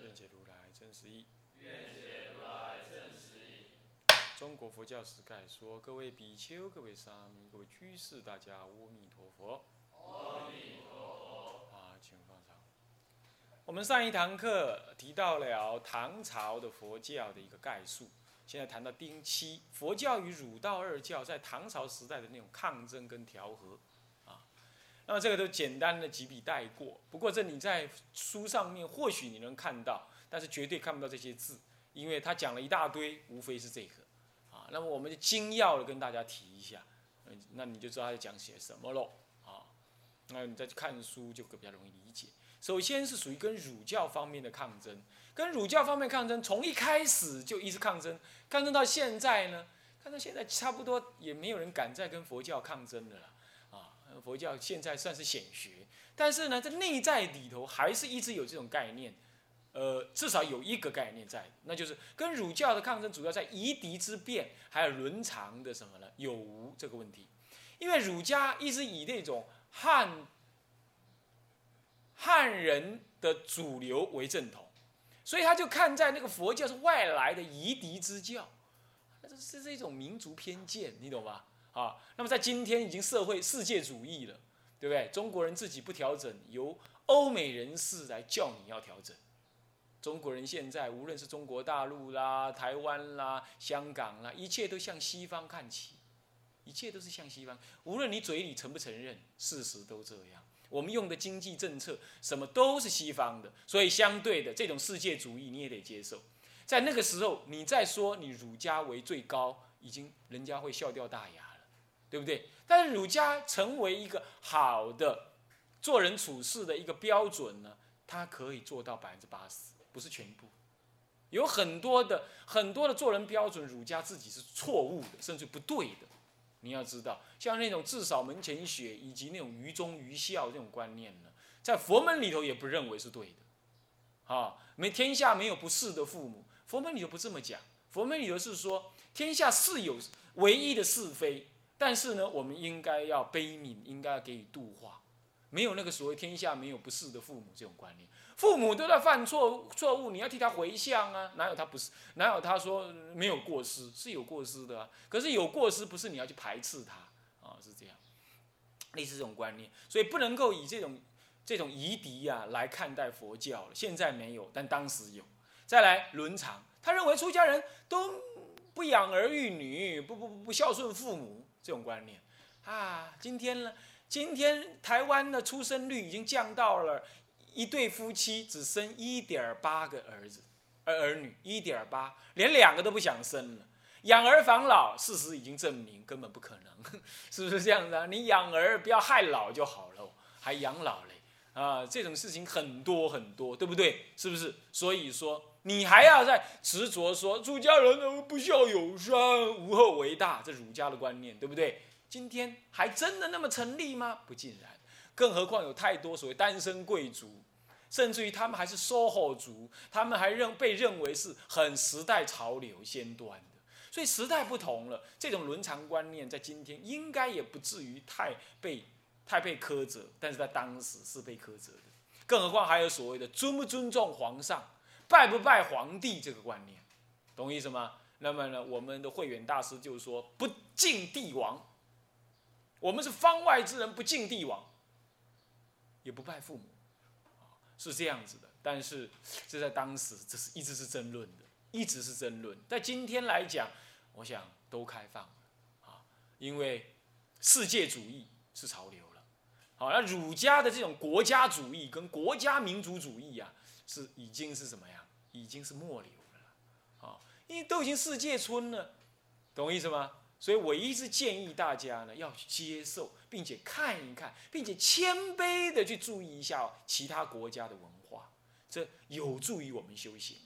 愿解如来真实义。中国佛教史概说，各位比丘、各位沙弥、各位居士，大家阿弥陀佛。阿弥陀佛。啊，请放上。我们上一堂课提到了唐朝的佛教的一个概述，现在谈到丁七，佛教与儒道二教在唐朝时代的那种抗争跟调和。那么这个都简单的几笔带过。不过这你在书上面或许你能看到，但是绝对看不到这些字，因为他讲了一大堆，无非是这个。啊那么我们就精要的跟大家提一下，嗯，那你就知道他在讲些什么喽，啊，那你再去看书就比较容易理解。首先是属于跟儒教方面的抗争，跟儒教方面抗争，从一开始就一直抗争，抗争到现在呢，看到现在差不多也没有人敢再跟佛教抗争了，啊，佛教现在算是显学，但是呢，在内在里头还是一直有这种概念。呃，至少有一个概念在，那就是跟儒教的抗争主要在夷狄之变，还有伦常的什么呢？有无这个问题。因为儒家一直以那种汉汉人的主流为正统，所以他就看在那个佛教是外来的夷狄之教，这是是一种民族偏见，你懂吧？啊，那么在今天已经社会世界主义了，对不对？中国人自己不调整，由欧美人士来叫你要调整。中国人现在无论是中国大陆啦、台湾啦、香港啦，一切都向西方看齐，一切都是向西方。无论你嘴里承不承认，事实都这样。我们用的经济政策什么都是西方的，所以相对的这种世界主义你也得接受。在那个时候，你再说你儒家为最高，已经人家会笑掉大牙，对不对？但是儒家成为一个好的做人处事的一个标准呢，它可以做到百分之八十。不是全部，有很多的很多的做人标准，儒家自己是错误的，甚至不对的。你要知道，像那种至少门前雪，以及那种愚忠愚孝这种观念呢，在佛门里头也不认为是对的。啊，没天下没有不是的父母，佛门里头不这么讲。佛门里头是说，天下是有唯一的是非，但是呢，我们应该要悲悯，应该要给予度化，没有那个所谓天下没有不是的父母这种观念。父母都在犯错错误，你要替他回向啊！哪有他不是？哪有他说没有过失？是有过失的啊！可是有过失，不是你要去排斥他啊！是这样，类似这种观念，所以不能够以这种这种夷狄呀来看待佛教了。现在没有，但当时有。再来伦常，他认为出家人都不养儿育女，不不不不孝顺父母这种观念啊！今天呢，今天台湾的出生率已经降到了。一对夫妻只生一点八个儿子，儿儿女一点八，连两个都不想生了。养儿防老，事实已经证明根本不可能，是不是这样的？你养儿不要害老就好了，还养老嘞？啊，这种事情很多很多，对不对？是不是？所以说，你还要在执着说儒家人不孝有三，无后为大，这儒家的观念，对不对？今天还真的那么成立吗？不尽然。更何况有太多所谓单身贵族，甚至于他们还是 SOHO 族，他们还认被认为是很时代潮流先端的。所以时代不同了，这种伦常观念在今天应该也不至于太被太被苛责，但是在当时是被苛责的。更何况还有所谓的尊不尊重皇上、拜不拜皇帝这个观念，懂意思吗？那么呢，我们的慧远大师就是说不敬帝王，我们是方外之人，不敬帝王。也不拜父母，是这样子的。但是这在当时，这是一直是争论的，一直是争论。在今天来讲，我想都开放了啊，因为世界主义是潮流了。好，那儒家的这种国家主义跟国家民族主义啊，是已经是什么呀？已经是末流了啊，因为都已经世界村了，懂我意思吗？所以我一直建议大家呢，要去接受，并且看一看，并且谦卑的去注意一下其他国家的文化，这有助于我们修行，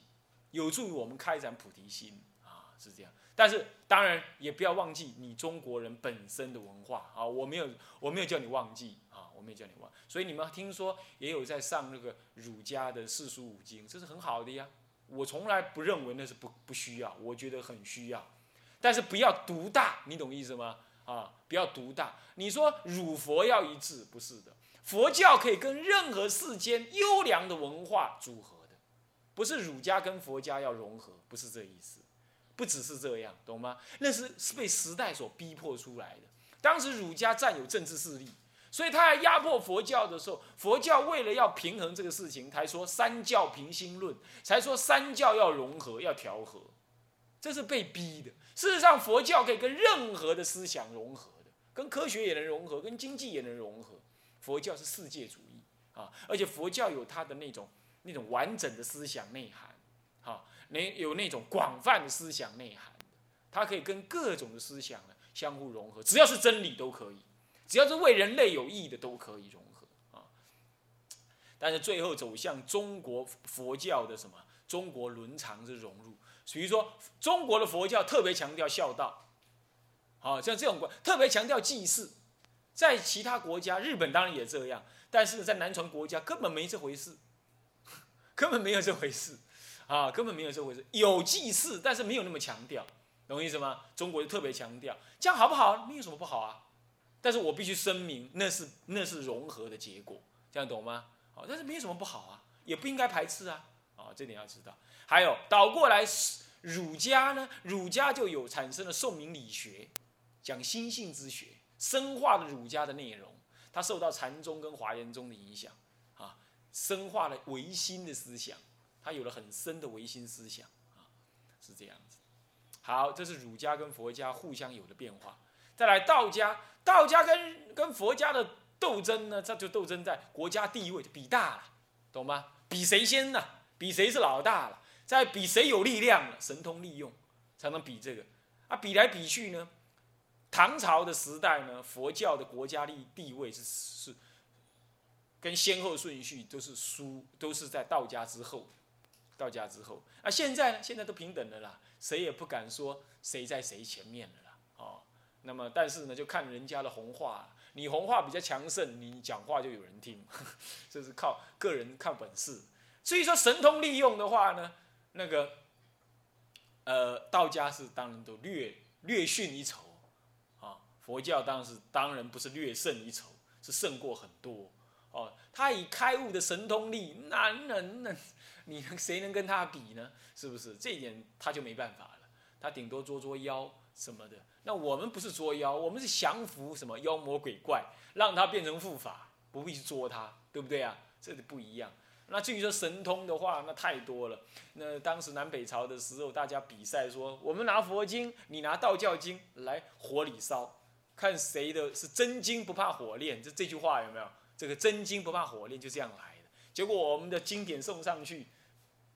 有助于我们开展菩提心啊，是这样。但是当然也不要忘记你中国人本身的文化啊，我没有我没有叫你忘记，没叫你忘。所以你们听说也有在上那个儒家的四书五经，这是很好的呀。我从来不认为那是不不需要，我觉得很需要。但是不要独大，你懂意思吗？啊，不要独大。你说儒佛要一致，不是的。佛教可以跟任何世间优良的文化组合的，不是儒家跟佛家要融合，不是这意思。不只是这样，懂吗？那是是被时代所逼迫出来的。当时儒家占有政治势力，所以他要压迫佛教的时候，佛教为了要平衡这个事情，才说三教平心论，才说三教要融合、要调和。这是被逼的。事实上，佛教可以跟任何的思想融合的，跟科学也能融合，跟经济也能融合。佛教是世界主义啊，而且佛教有它的那种那种完整的思想内涵。没有那种广泛的思想内涵它可以跟各种的思想呢相互融合，只要是真理都可以，只要是为人类有益的都可以融合啊。但是最后走向中国佛教的什么中国伦常之融入，比如说中国的佛教特别强调孝道，好像这种国特别强调祭祀，在其他国家，日本当然也这样，但是在南传国家根本没这回事，根本没有这回事。啊，根本没有这回事，有祭祀，但是没有那么强调，懂我意思吗？中国就特别强调，这样好不好？没有什么不好啊，但是我必须声明，那是那是融合的结果，这样懂吗？好，但是没有什么不好啊，也不应该排斥啊，啊，这点要知道。还有倒过来，儒家呢，儒家就有产生了宋明理学，讲心性之学，深化了儒家的内容，它受到禅宗跟华严宗的影响，啊，深化了唯心的思想。它有了很深的唯心思想啊，是这样子。好，这是儒家跟佛家互相有的变化。再来道家，道家跟跟佛家的斗争呢，这就斗争在国家地位，就比大了，懂吗？比谁先呢？比谁是老大了？再比谁有力量了？神通利用才能比这个啊！比来比去呢，唐朝的时代呢，佛教的国家力地位是是跟先后顺序都是输，都是在道家之后。道家之后，啊，现在呢？现在都平等的啦，谁也不敢说谁在谁前面了，那么，但是呢，就看人家的红话，你红话比较强盛，你讲话就有人听，这是靠个人看本事。所以说神通利用的话呢，那个，呃，道家是当然都略略逊一筹，啊，佛教当然是当然不是略胜一筹，是胜过很多，哦。他以开悟的神通力，男人呢。你能谁能跟他比呢？是不是？这一点他就没办法了。他顶多捉捉妖什么的。那我们不是捉妖，我们是降服什么妖魔鬼怪，让他变成护法，不必去捉他，对不对啊？这不一样。那至于说神通的话，那太多了。那当时南北朝的时候，大家比赛说，我们拿佛经，你拿道教经来火里烧，看谁的是真经不怕火炼。这这句话有没有？这个真经不怕火炼，就这样来的。结果我们的经典送上去，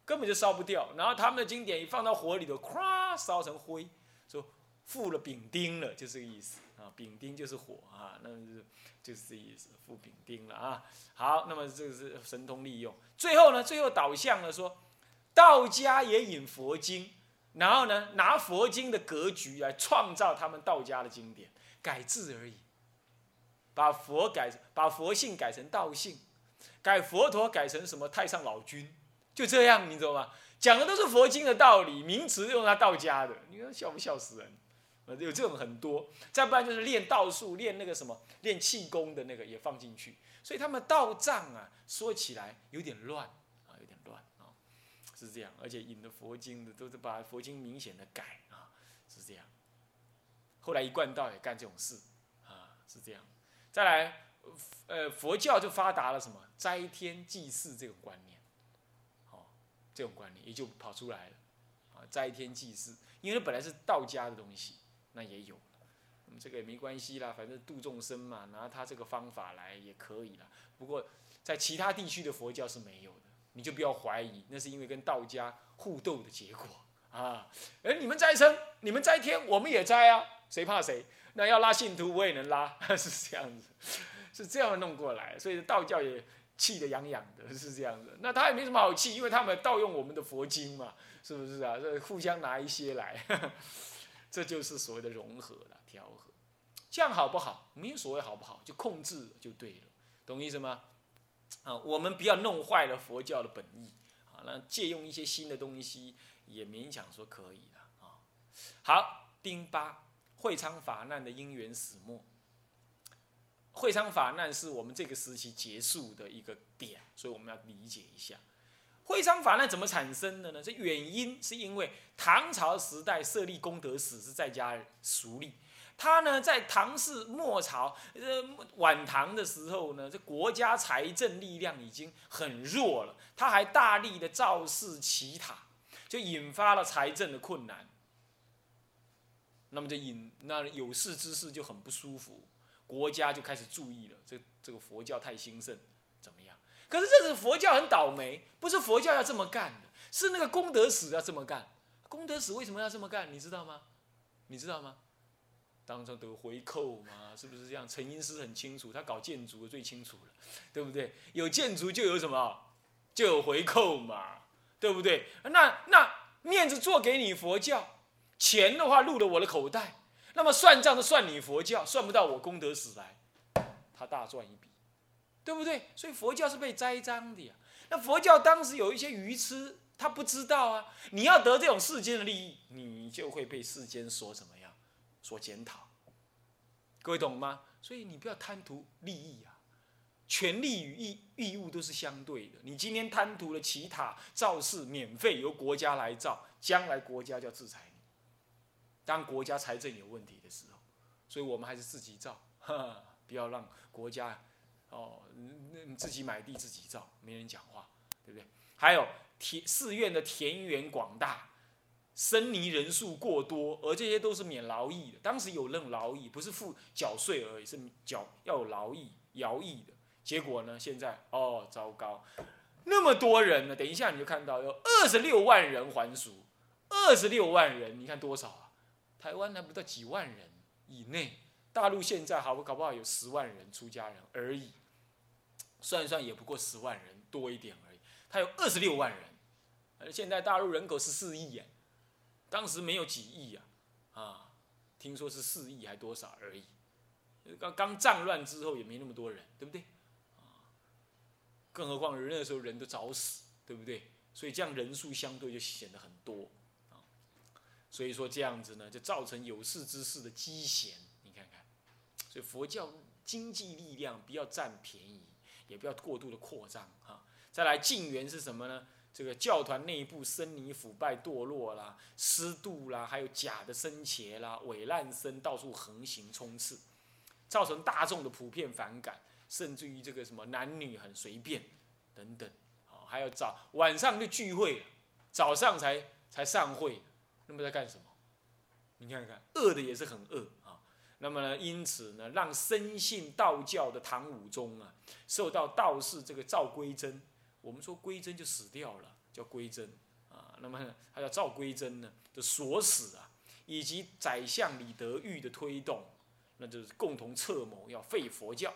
根本就烧不掉。然后他们的经典一放到火里头，咵烧成灰，附了丙丁了，就这个意思啊。丙丁就是火啊，那就是就是这意思，附丙丁了啊。好，那么这个是神通利用。最后呢，最后导向了说，道家也引佛经，然后呢，拿佛经的格局来创造他们道家的经典，改字而已，把佛改，把佛性改成道性。改佛陀改成什么太上老君，就这样，你知道吗？讲的都是佛经的道理，名词用他道家的，你说笑不笑死人？有这种很多，再不然就是练道术，练那个什么，练气功的那个也放进去，所以他们道藏啊，说起来有点乱啊，有点乱啊，是这样，而且引的佛经的都是把佛经明显的改啊，是这样。后来一贯道也干这种事啊，是这样。再来。呃，佛教就发达了什么斋天祭祀这种观念，好，这种观念也就跑出来了，啊，斋天祭祀，因为本来是道家的东西，那也有，那么这个也没关系啦，反正度众生嘛，拿他这个方法来也可以了。不过在其他地区的佛教是没有的，你就不要怀疑，那是因为跟道家互斗的结果啊。哎你们斋生，你们斋天，我们也斋啊，谁怕谁？那要拉信徒，我也能拉，是这样子，是这样弄过来。所以道教也气得痒痒的，是这样子。那他也没什么好气，因为他们盗用我们的佛经嘛，是不是啊？这互相拿一些来，这就是所谓的融合了、调和。这样好不好？没有所谓好不好，就控制就对了，懂意思吗？啊，我们不要弄坏了佛教的本意。啊，那借用一些新的东西，也勉强说可以了啊。好，丁八。会昌法难的因缘始末，会昌法难是我们这个时期结束的一个点，所以我们要理解一下会昌法难怎么产生的呢？这原因是因为唐朝时代设立功德寺是在家熟立，他呢在唐氏末朝呃晚唐的时候呢，这国家财政力量已经很弱了，他还大力的造寺起塔，就引发了财政的困难。那么这引那有识之士就很不舒服，国家就开始注意了，这这个佛教太兴盛，可是这是佛教很倒霉，不是佛教要这么干的，是那个功德使要这么干。功德使为什么要这么干？你知道吗？你知道吗？当中得回扣嘛，是不是这样？陈英师很清楚，他搞建筑最清楚了，对不对？有建筑就有什么，就有回扣嘛，对不对？那那面子做给你佛教。钱的话入了我的口袋，那么算账的算你佛教，算不到我功德史来，他大赚一笔，对不对？所以佛教是被栽赃的呀。那佛教当时有一些愚痴，他不知道啊。你要得这种世间的利益，你就会被世间所怎么样，所检讨。各位懂吗？所以你不要贪图利益啊，权利与义义务都是相对的。你今天贪图了其他造势免费由国家来造，将来国家就要制裁你。当国家财政有问题的时候，所以我们还是自己造，不要让国家哦，那自己买地自己造，没人讲话，对不对？还有田寺院的田园广大，僧尼人数过多，而这些都是免劳役的。当时有那种劳役，不是付缴税而已，是缴要有劳役、徭役的。结果呢，现在哦，糟糕，那么多人呢，等一下你就看到有二十六万人还俗，二十六万人，你看多少啊？台湾还不到几万人以内，大陆现在好不搞不好有十万人出家人而已，算一算也不过十万人多一点而已。他有二十六万人，而现在大陆人口是四亿耶，当时没有几亿呀，啊，听说是四亿还多少而已。刚刚战乱之后也没那么多人，对不对？啊，更何况人那时候人都早死，对不对？所以这样人数相对就显得很多啊。所以说这样子呢，就造成有识之士的积嫌。佛教经济力量不要占便宜，也不要过度的扩张哈。再来近缘是什么呢？这个教团内部僧尼腐败堕落啦，失度啦，还有假的僧伽啦，伪烂僧到处横行冲刺，造成大众的普遍反感，甚至于这个什么男女很随便等等。好，还有早晚上就聚会，早上才才散会。那么在干什么？你看看，饿的也是很饿。那么呢，因此呢，让深信道教的唐武宗啊，受到道士这个赵归真，我们说归真就死掉了，叫归真啊。那么他叫赵归真呢的锁死啊，以及宰相李德裕的推动，那就是共同策谋要废佛教。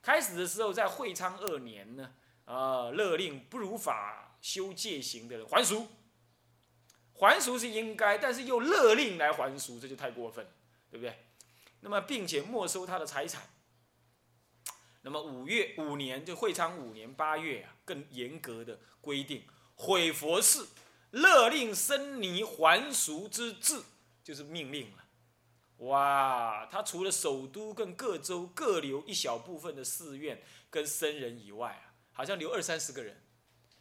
开始的时候，在会昌二年呢，啊，勒令不如法修戒行的人还俗。还俗是应该，但是又勒令来还俗，这就太过分，对不对？那么，并且没收他的财产。那么五月五年，就会昌五年八月啊，更严格的规定，毁佛寺，勒令僧尼还俗之制，就是命令了。哇，他除了首都跟各州各留一小部分的寺院跟僧人以外啊，好像留二三十个人，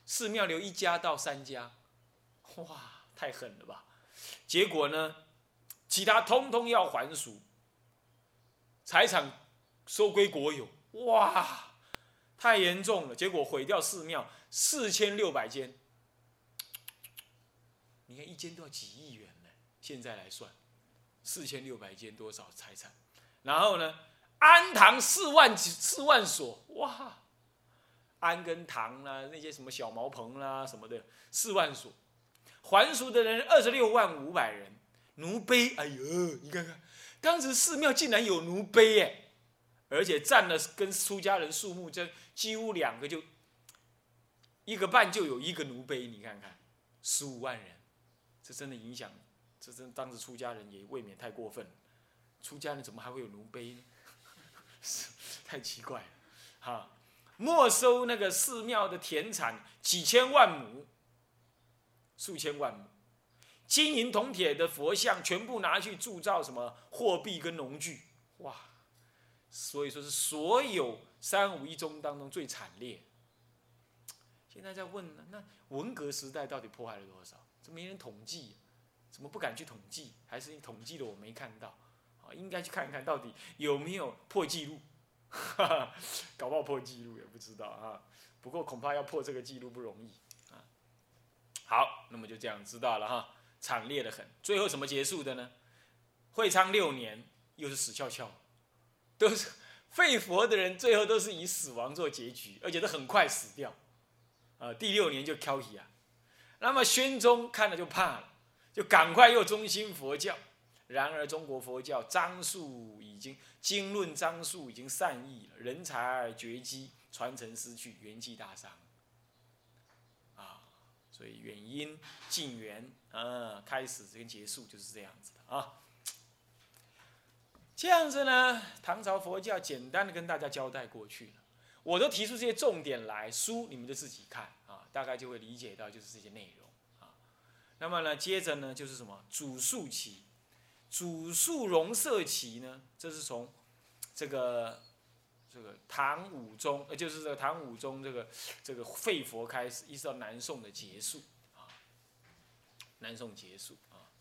寺庙留一家到三家，哇。太狠了吧！结果呢，其他通通要还俗，财产收归国有。哇，太严重了！结果毁掉寺庙四千六百间，你看一间都要几亿元呢。现在来算，四千六百间多少财产？然后呢，安堂四万四万所，哇，安跟堂啦，那些什么小茅棚啦什么的，四万所。还俗的人二十六万五百人，奴婢，哎呦，你看看，当时寺庙竟然有奴碑耶，而且占了跟出家人数目这几乎两个就一个半就有一个奴碑，你看看，十五万人，这真的影响，这真当时出家人也未免太过分了。出家人怎么还会有奴碑呢？太奇怪了，哈！没收那个寺庙的田产几千万亩，数千万亩。金银铜铁的佛像全部拿去铸造什么货币跟农具，哇！所以说是所有三五一中当中最惨烈。现在在问呢，那文革时代到底破坏了多少？这没人统计，怎么不敢去统计？还是你统计的我没看到？啊，应该去看一看到底有没有破纪录？搞不好破纪录也不知道啊。不过恐怕要破这个纪录不容易啊。好，那么就这样知道了哈。惨烈的很，最后怎么结束的呢？会昌六年又是死翘翘，都是废佛的人，最后都是以死亡做结局，而且都很快死掉。啊，第六年就挑起啊。那么宣宗看了就怕了，就赶快又中兴佛教。然而中国佛教章数已经经论章数已经散佚了，人才绝迹，传承失去，元气大伤。所以原因近缘啊，开始跟结束就是这样子的啊。这样子呢，唐朝佛教简单的跟大家交代过去了。我都提出这些重点来，书你们就自己看啊，大概就会理解到就是这些内容啊。那么呢，接着呢就是什么主述期，主述容色期呢，这是从这个。这个唐武宗，呃，就是这个唐武宗这个这个废佛开始，一直到南宋的结束啊。南宋结束啊，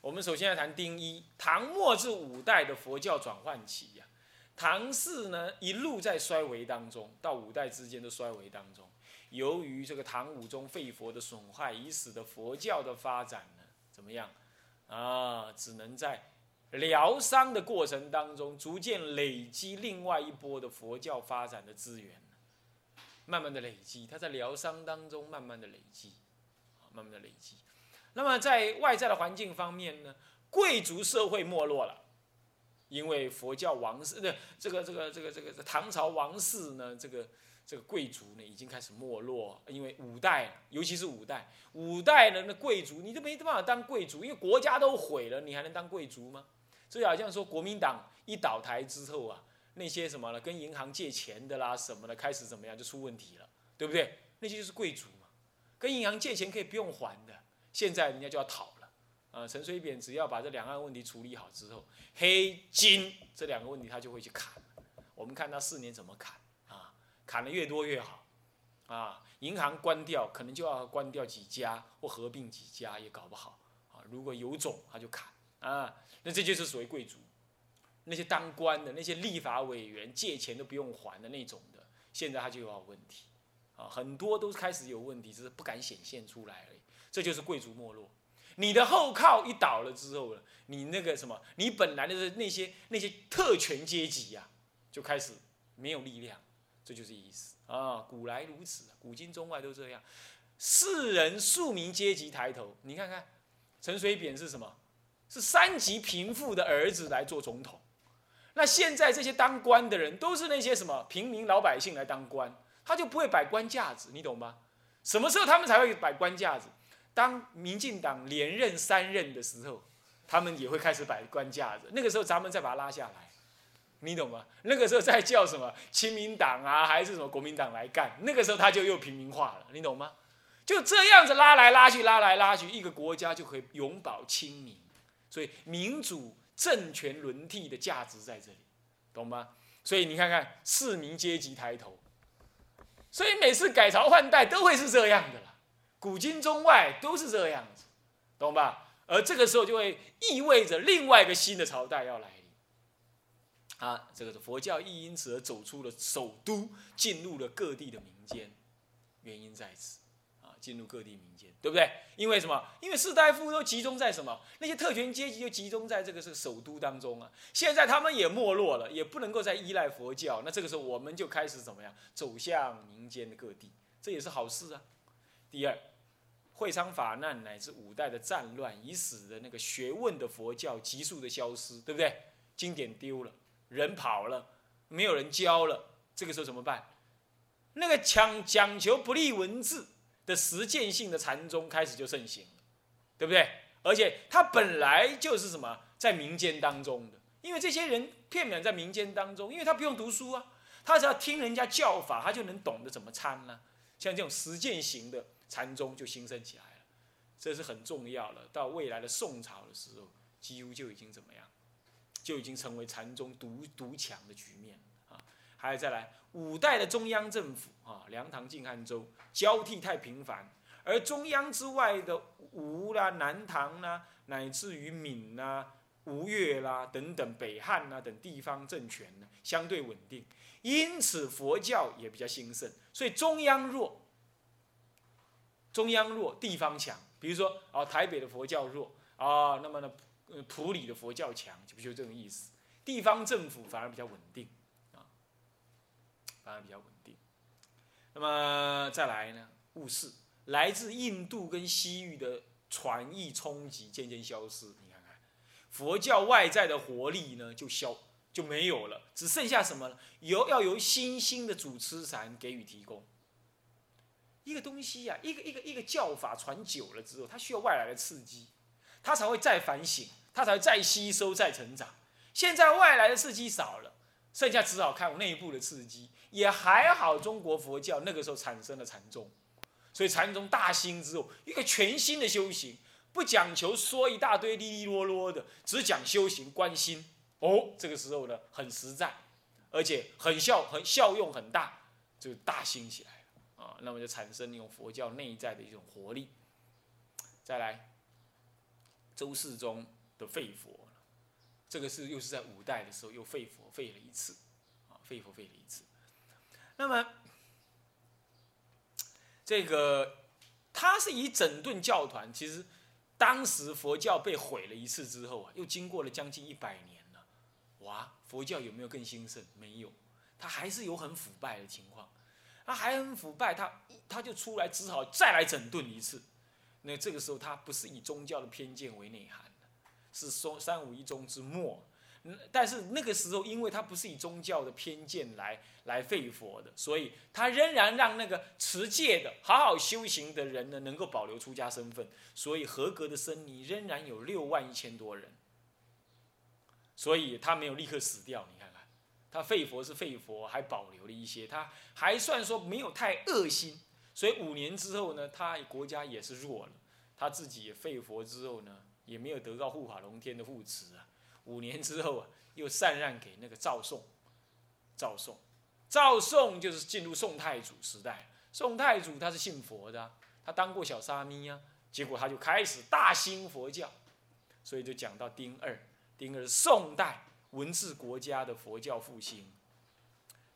我们首先来谈丁一，唐末至五代的佛教转换期呀。唐氏呢一路在衰微当中，到五代之间的衰微当中，由于这个唐武宗废佛的损害，已使得佛教的发展呢怎么样啊？只能在。疗伤的过程当中，逐渐累积另外一波的佛教发展的资源，慢慢的累积，他在疗伤当中慢慢的累积，慢慢的累积。那么在外在的环境方面呢，贵族社会没落了，因为佛教王室的这个这个这个这个唐朝王室呢，这个这个贵族呢已经开始没落，因为五代，尤其是五代，五代人的贵族你都没办法当贵族，因为国家都毁了，你还能当贵族吗？所以好像说国民党一倒台之后啊，那些什么呢，跟银行借钱的啦什么的，开始怎么样就出问题了，对不对？那些就是贵族嘛，跟银行借钱可以不用还的，现在人家就要讨了。啊，陈水扁只要把这两岸问题处理好之后，黑金这两个问题他就会去砍。我们看他四年怎么砍啊？砍的越多越好。啊，银行关掉可能就要关掉几家或合并几家也搞不好。啊，如果有种他就砍。啊，那这就是所谓贵族，那些当官的、那些立法委员借钱都不用还的那种的，现在他就有问题，啊，很多都开始有问题，只是不敢显现出来而已。这就是贵族没落，你的后靠一倒了之后了，你那个什么，你本来的那些那些特权阶级呀，就开始没有力量，这就是意思啊。古来如此，古今中外都这样，士人庶民阶级抬头，你看看陈水扁是什么？是三级贫富的儿子来做总统，那现在这些当官的人都是那些什么平民老百姓来当官，他就不会摆官架子，你懂吗？什么时候他们才会摆官架子？当民进党连任三任的时候，他们也会开始摆官架子。那个时候咱们再把他拉下来，你懂吗？那个时候再叫什么亲民党啊，还是什么国民党来干？那个时候他就又平民化了，你懂吗？就这样子拉来拉去，拉来拉去，一个国家就可以永保清明。所以民主政权轮替的价值在这里，懂吗？所以你看看市民阶级抬头，所以每次改朝换代都会是这样的啦，古今中外都是这样子，懂吧？而这个时候就会意味着另外一个新的朝代要来临，啊，这个是佛教亦因此而走出了首都，进入了各地的民间，原因在此。进入各地民间，对不对？因为什么？因为士大夫都集中在什么？那些特权阶级就集中在这个是首都当中啊。现在他们也没落了，也不能够再依赖佛教。那这个时候我们就开始怎么样？走向民间的各地，这也是好事啊。第二，会昌法难乃至五代的战乱，已使得那个学问的佛教急速的消失，对不对？经典丢了，人跑了，没有人教了，这个时候怎么办？那个讲讲求不立文字的实践性的禅宗开始就盛行了，对不对？而且它本来就是什么，在民间当中的，因为这些人片面在民间当中，因为他不用读书啊，他只要听人家教法，他就能懂得怎么参了。像这种实践型的禅宗就兴盛起来了，这是很重要了。到未来的宋朝的时候，几乎就已经怎么样，就已经成为禅宗独独强的局面啊。还有再来，五代的中央政府啊，梁唐晋汉周交替太频繁。而中央之外的吴啦、南唐啦，乃至于闽啦、吴越啦等等北汉啦等地方政权呢，相对稳定，因此佛教也比较兴盛。所以中央弱，中央弱，地方强。比如说啊，台北的佛教弱啊，那么呢，普里的佛教强，就不就这个意思？地方政府反而比较稳定，反而比较稳定。那么再来呢，务事。来自印度跟西域的传译冲击渐渐消失，你看看，佛教外在的活力呢就消就没有了，只剩下什么呢？由要由新兴的主持禅给予提供。一个东西呀，一个一个一个教法传久了之后，它需要外来的刺激，它才会再反省，它才会再吸收、再成长。现在外来的刺激少了，剩下只好看内部的刺激，也还好。中国佛教那个时候产生了禅宗。所以禅宗大兴之后，一个全新的修行，不讲求说一大堆哩哩啰啰的，只讲修行观心。哦，这个时候呢，很实在，而且很效很效用很大，就大兴起来了啊。那么就产生那种佛教内在的一种活力。再来，周世宗的废佛，这个是又是在五代的时候又废佛废了一次，啊，废佛废了一次。那么。这个，他是以整顿教团。其实，当时佛教被毁了一次之后啊，又经过了将近一百年了。哇，佛教有没有更兴盛？没有，他还是有很腐败的情况。他还很腐败，他他就出来，只好再来整顿一次。那这个时候，他不是以宗教的偏见为内涵，是说三五一宗之末。但是那个时候，因为他不是以宗教的偏见来来废佛的，所以他仍然让那个持戒的好好修行的人呢，能够保留出家身份，所以合格的僧尼仍然有六万一千多人。所以他没有立刻死掉，你看看，他废佛是废佛，还保留了一些，他还算说没有太恶心。所以五年之后呢，他国家也是弱了，他自己也废佛之后呢，也没有得到护法龙天的护持啊。五年之后啊，又禅让给那个赵宋。赵宋，赵宋就是进入宋太祖时代。宋太祖他是信佛的，他当过小沙弥啊。结果他就开始大兴佛教，所以就讲到丁二。丁二是宋代文治国家的佛教复兴，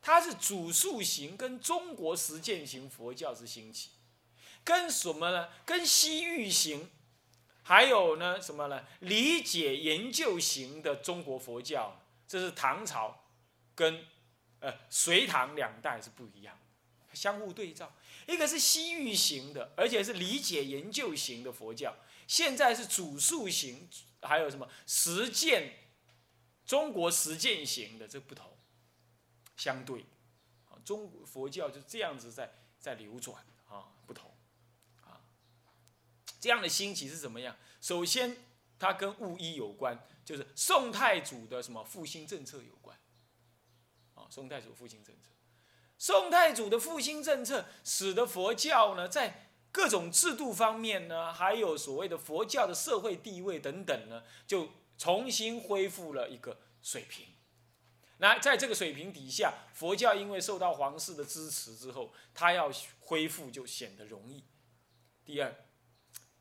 他是主述型跟中国实践型佛教之兴起，跟什么呢？跟西域型。还有呢，什么呢？理解研究型的中国佛教，这是唐朝跟呃隋唐两代是不一样，相互对照。一个是西域型的，而且是理解研究型的佛教，现在是主述型，还有什么实践中国实践型的这不同，相对，中国佛教就这样子在在流转，这样的兴起是怎么样？首先，它跟巫医有关，就是宋太祖的什么复兴政策有关。啊，宋太祖复兴政策，宋太祖的复兴政策使得佛教呢，在各种制度方面呢，还有所谓的佛教的社会地位等等呢，就重新恢复了一个水平。那在这个水平底下，佛教因为受到皇室的支持之后，它要恢复就显得容易。第二。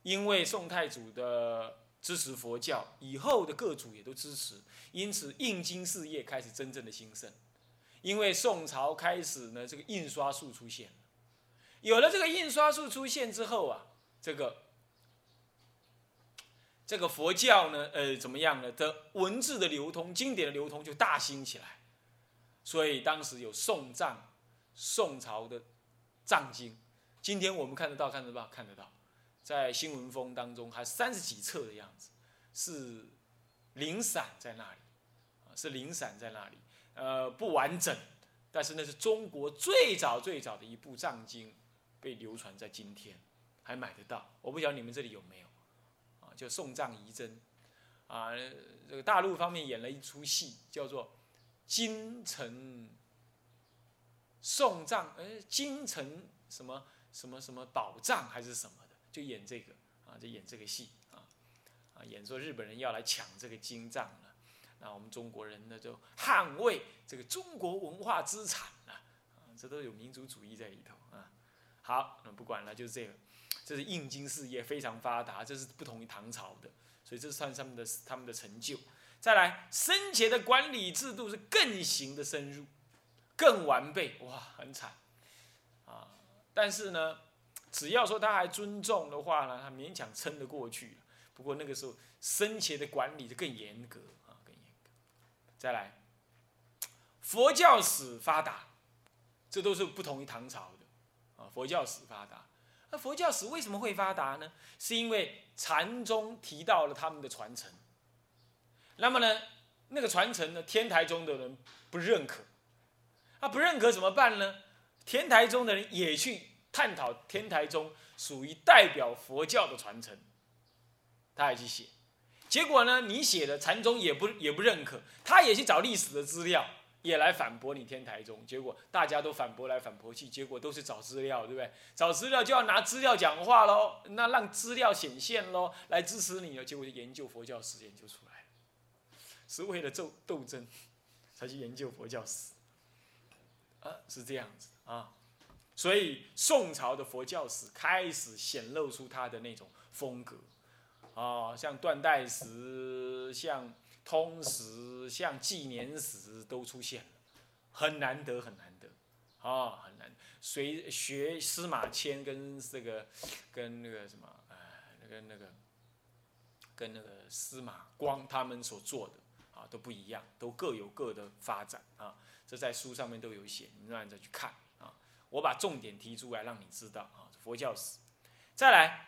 因为宋太祖的支持佛教，以后的各族也都支持，因此印经事业开始真正的兴盛。因为宋朝开始呢，这个印刷术出现了，有了这个印刷术出现之后啊，这个这个佛教呢，呃，怎么样呢？的文字的流通、经典的流通就大兴起来。所以当时有宋藏，宋朝的藏经，今天我们看得到，看得到，看得到。在新闻风当中还三十几册的样子，是零散在那里，是零散在那里，呃，不完整，但是那是中国最早最早的一部藏经，被流传在今天，还买得到。我不晓得你们这里有没有，啊，叫《送藏遗真》，啊，这个大陆方面演了一出戏，叫做《京城送葬》，哎，京城什么什么什么宝藏还是什么，就演这个，啊，就演这个戏，啊，啊，演说日本人要来抢这个金藏了。那我们中国人呢，就捍卫这个中国文化资产了，啊，这都有民族主义在里头啊。好，那不管了，就是这个，这是印经事业非常发达，这是不同于唐朝的，所以这算他们的他们的成就。再来，僧节的管理制度是更行的深入，更完备，哇，很惨啊。但是呢，只要说他还尊重的话呢，他勉强撑得过去。不过那个时候僧节的管理就更严格啊，更严格。再来，佛教史发达，这都是不同于唐朝的啊。佛教史发达，那佛教史为什么会发达呢？是因为禅宗提到了他们的传承。那么呢，那个传承呢，天台宗的人不认可，他不认可怎么办呢？天台宗的人也去探讨天台宗属于代表佛教的传承，他也去写。结果呢？你写的禅宗也不也不认可，他也去找历史的资料，也来反驳你天台宗。结果大家都反驳来反驳去，结果都是找资料，对不对？找资料就要拿资料讲话喽，那让资料显现喽，来支持你了。结果就研究佛教史，研究出来，是为了斗斗争才去研究佛教史，啊，是这样子啊。所以宋朝的佛教史开始显露出它的那种风格。啊，像断代史、像通史、像纪年史都出现了，很难得，很难得，啊，很难。随学司马迁跟这个，跟那个什么，呃，那个那个，跟那个司马光他们所做的啊都不一样，都各有各的发展啊。这在书上面都有写，你们再去看。我把重点提出来让你知道啊，佛教史。再来。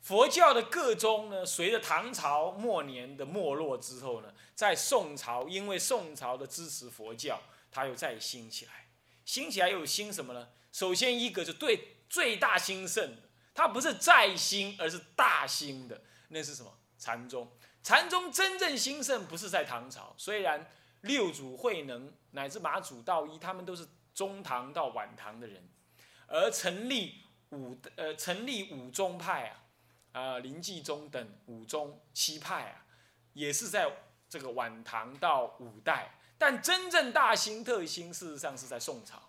佛教的各宗呢，随着唐朝末年的没落之后呢，在宋朝，因为宋朝的支持佛教，它又再兴起来。兴起来又兴什么呢？首先一个就对最大兴盛的，它不是再兴，而是大兴的，那是什么？禅宗。禅宗真正兴盛不是在唐朝，虽然六祖慧能乃至马祖道一，他们都是中唐到晚唐的人，而成立五呃成立五宗派啊。啊，林继宗等五宗七派啊，也是在这个晚唐到五代，但真正大兴特兴，事实上是在宋朝。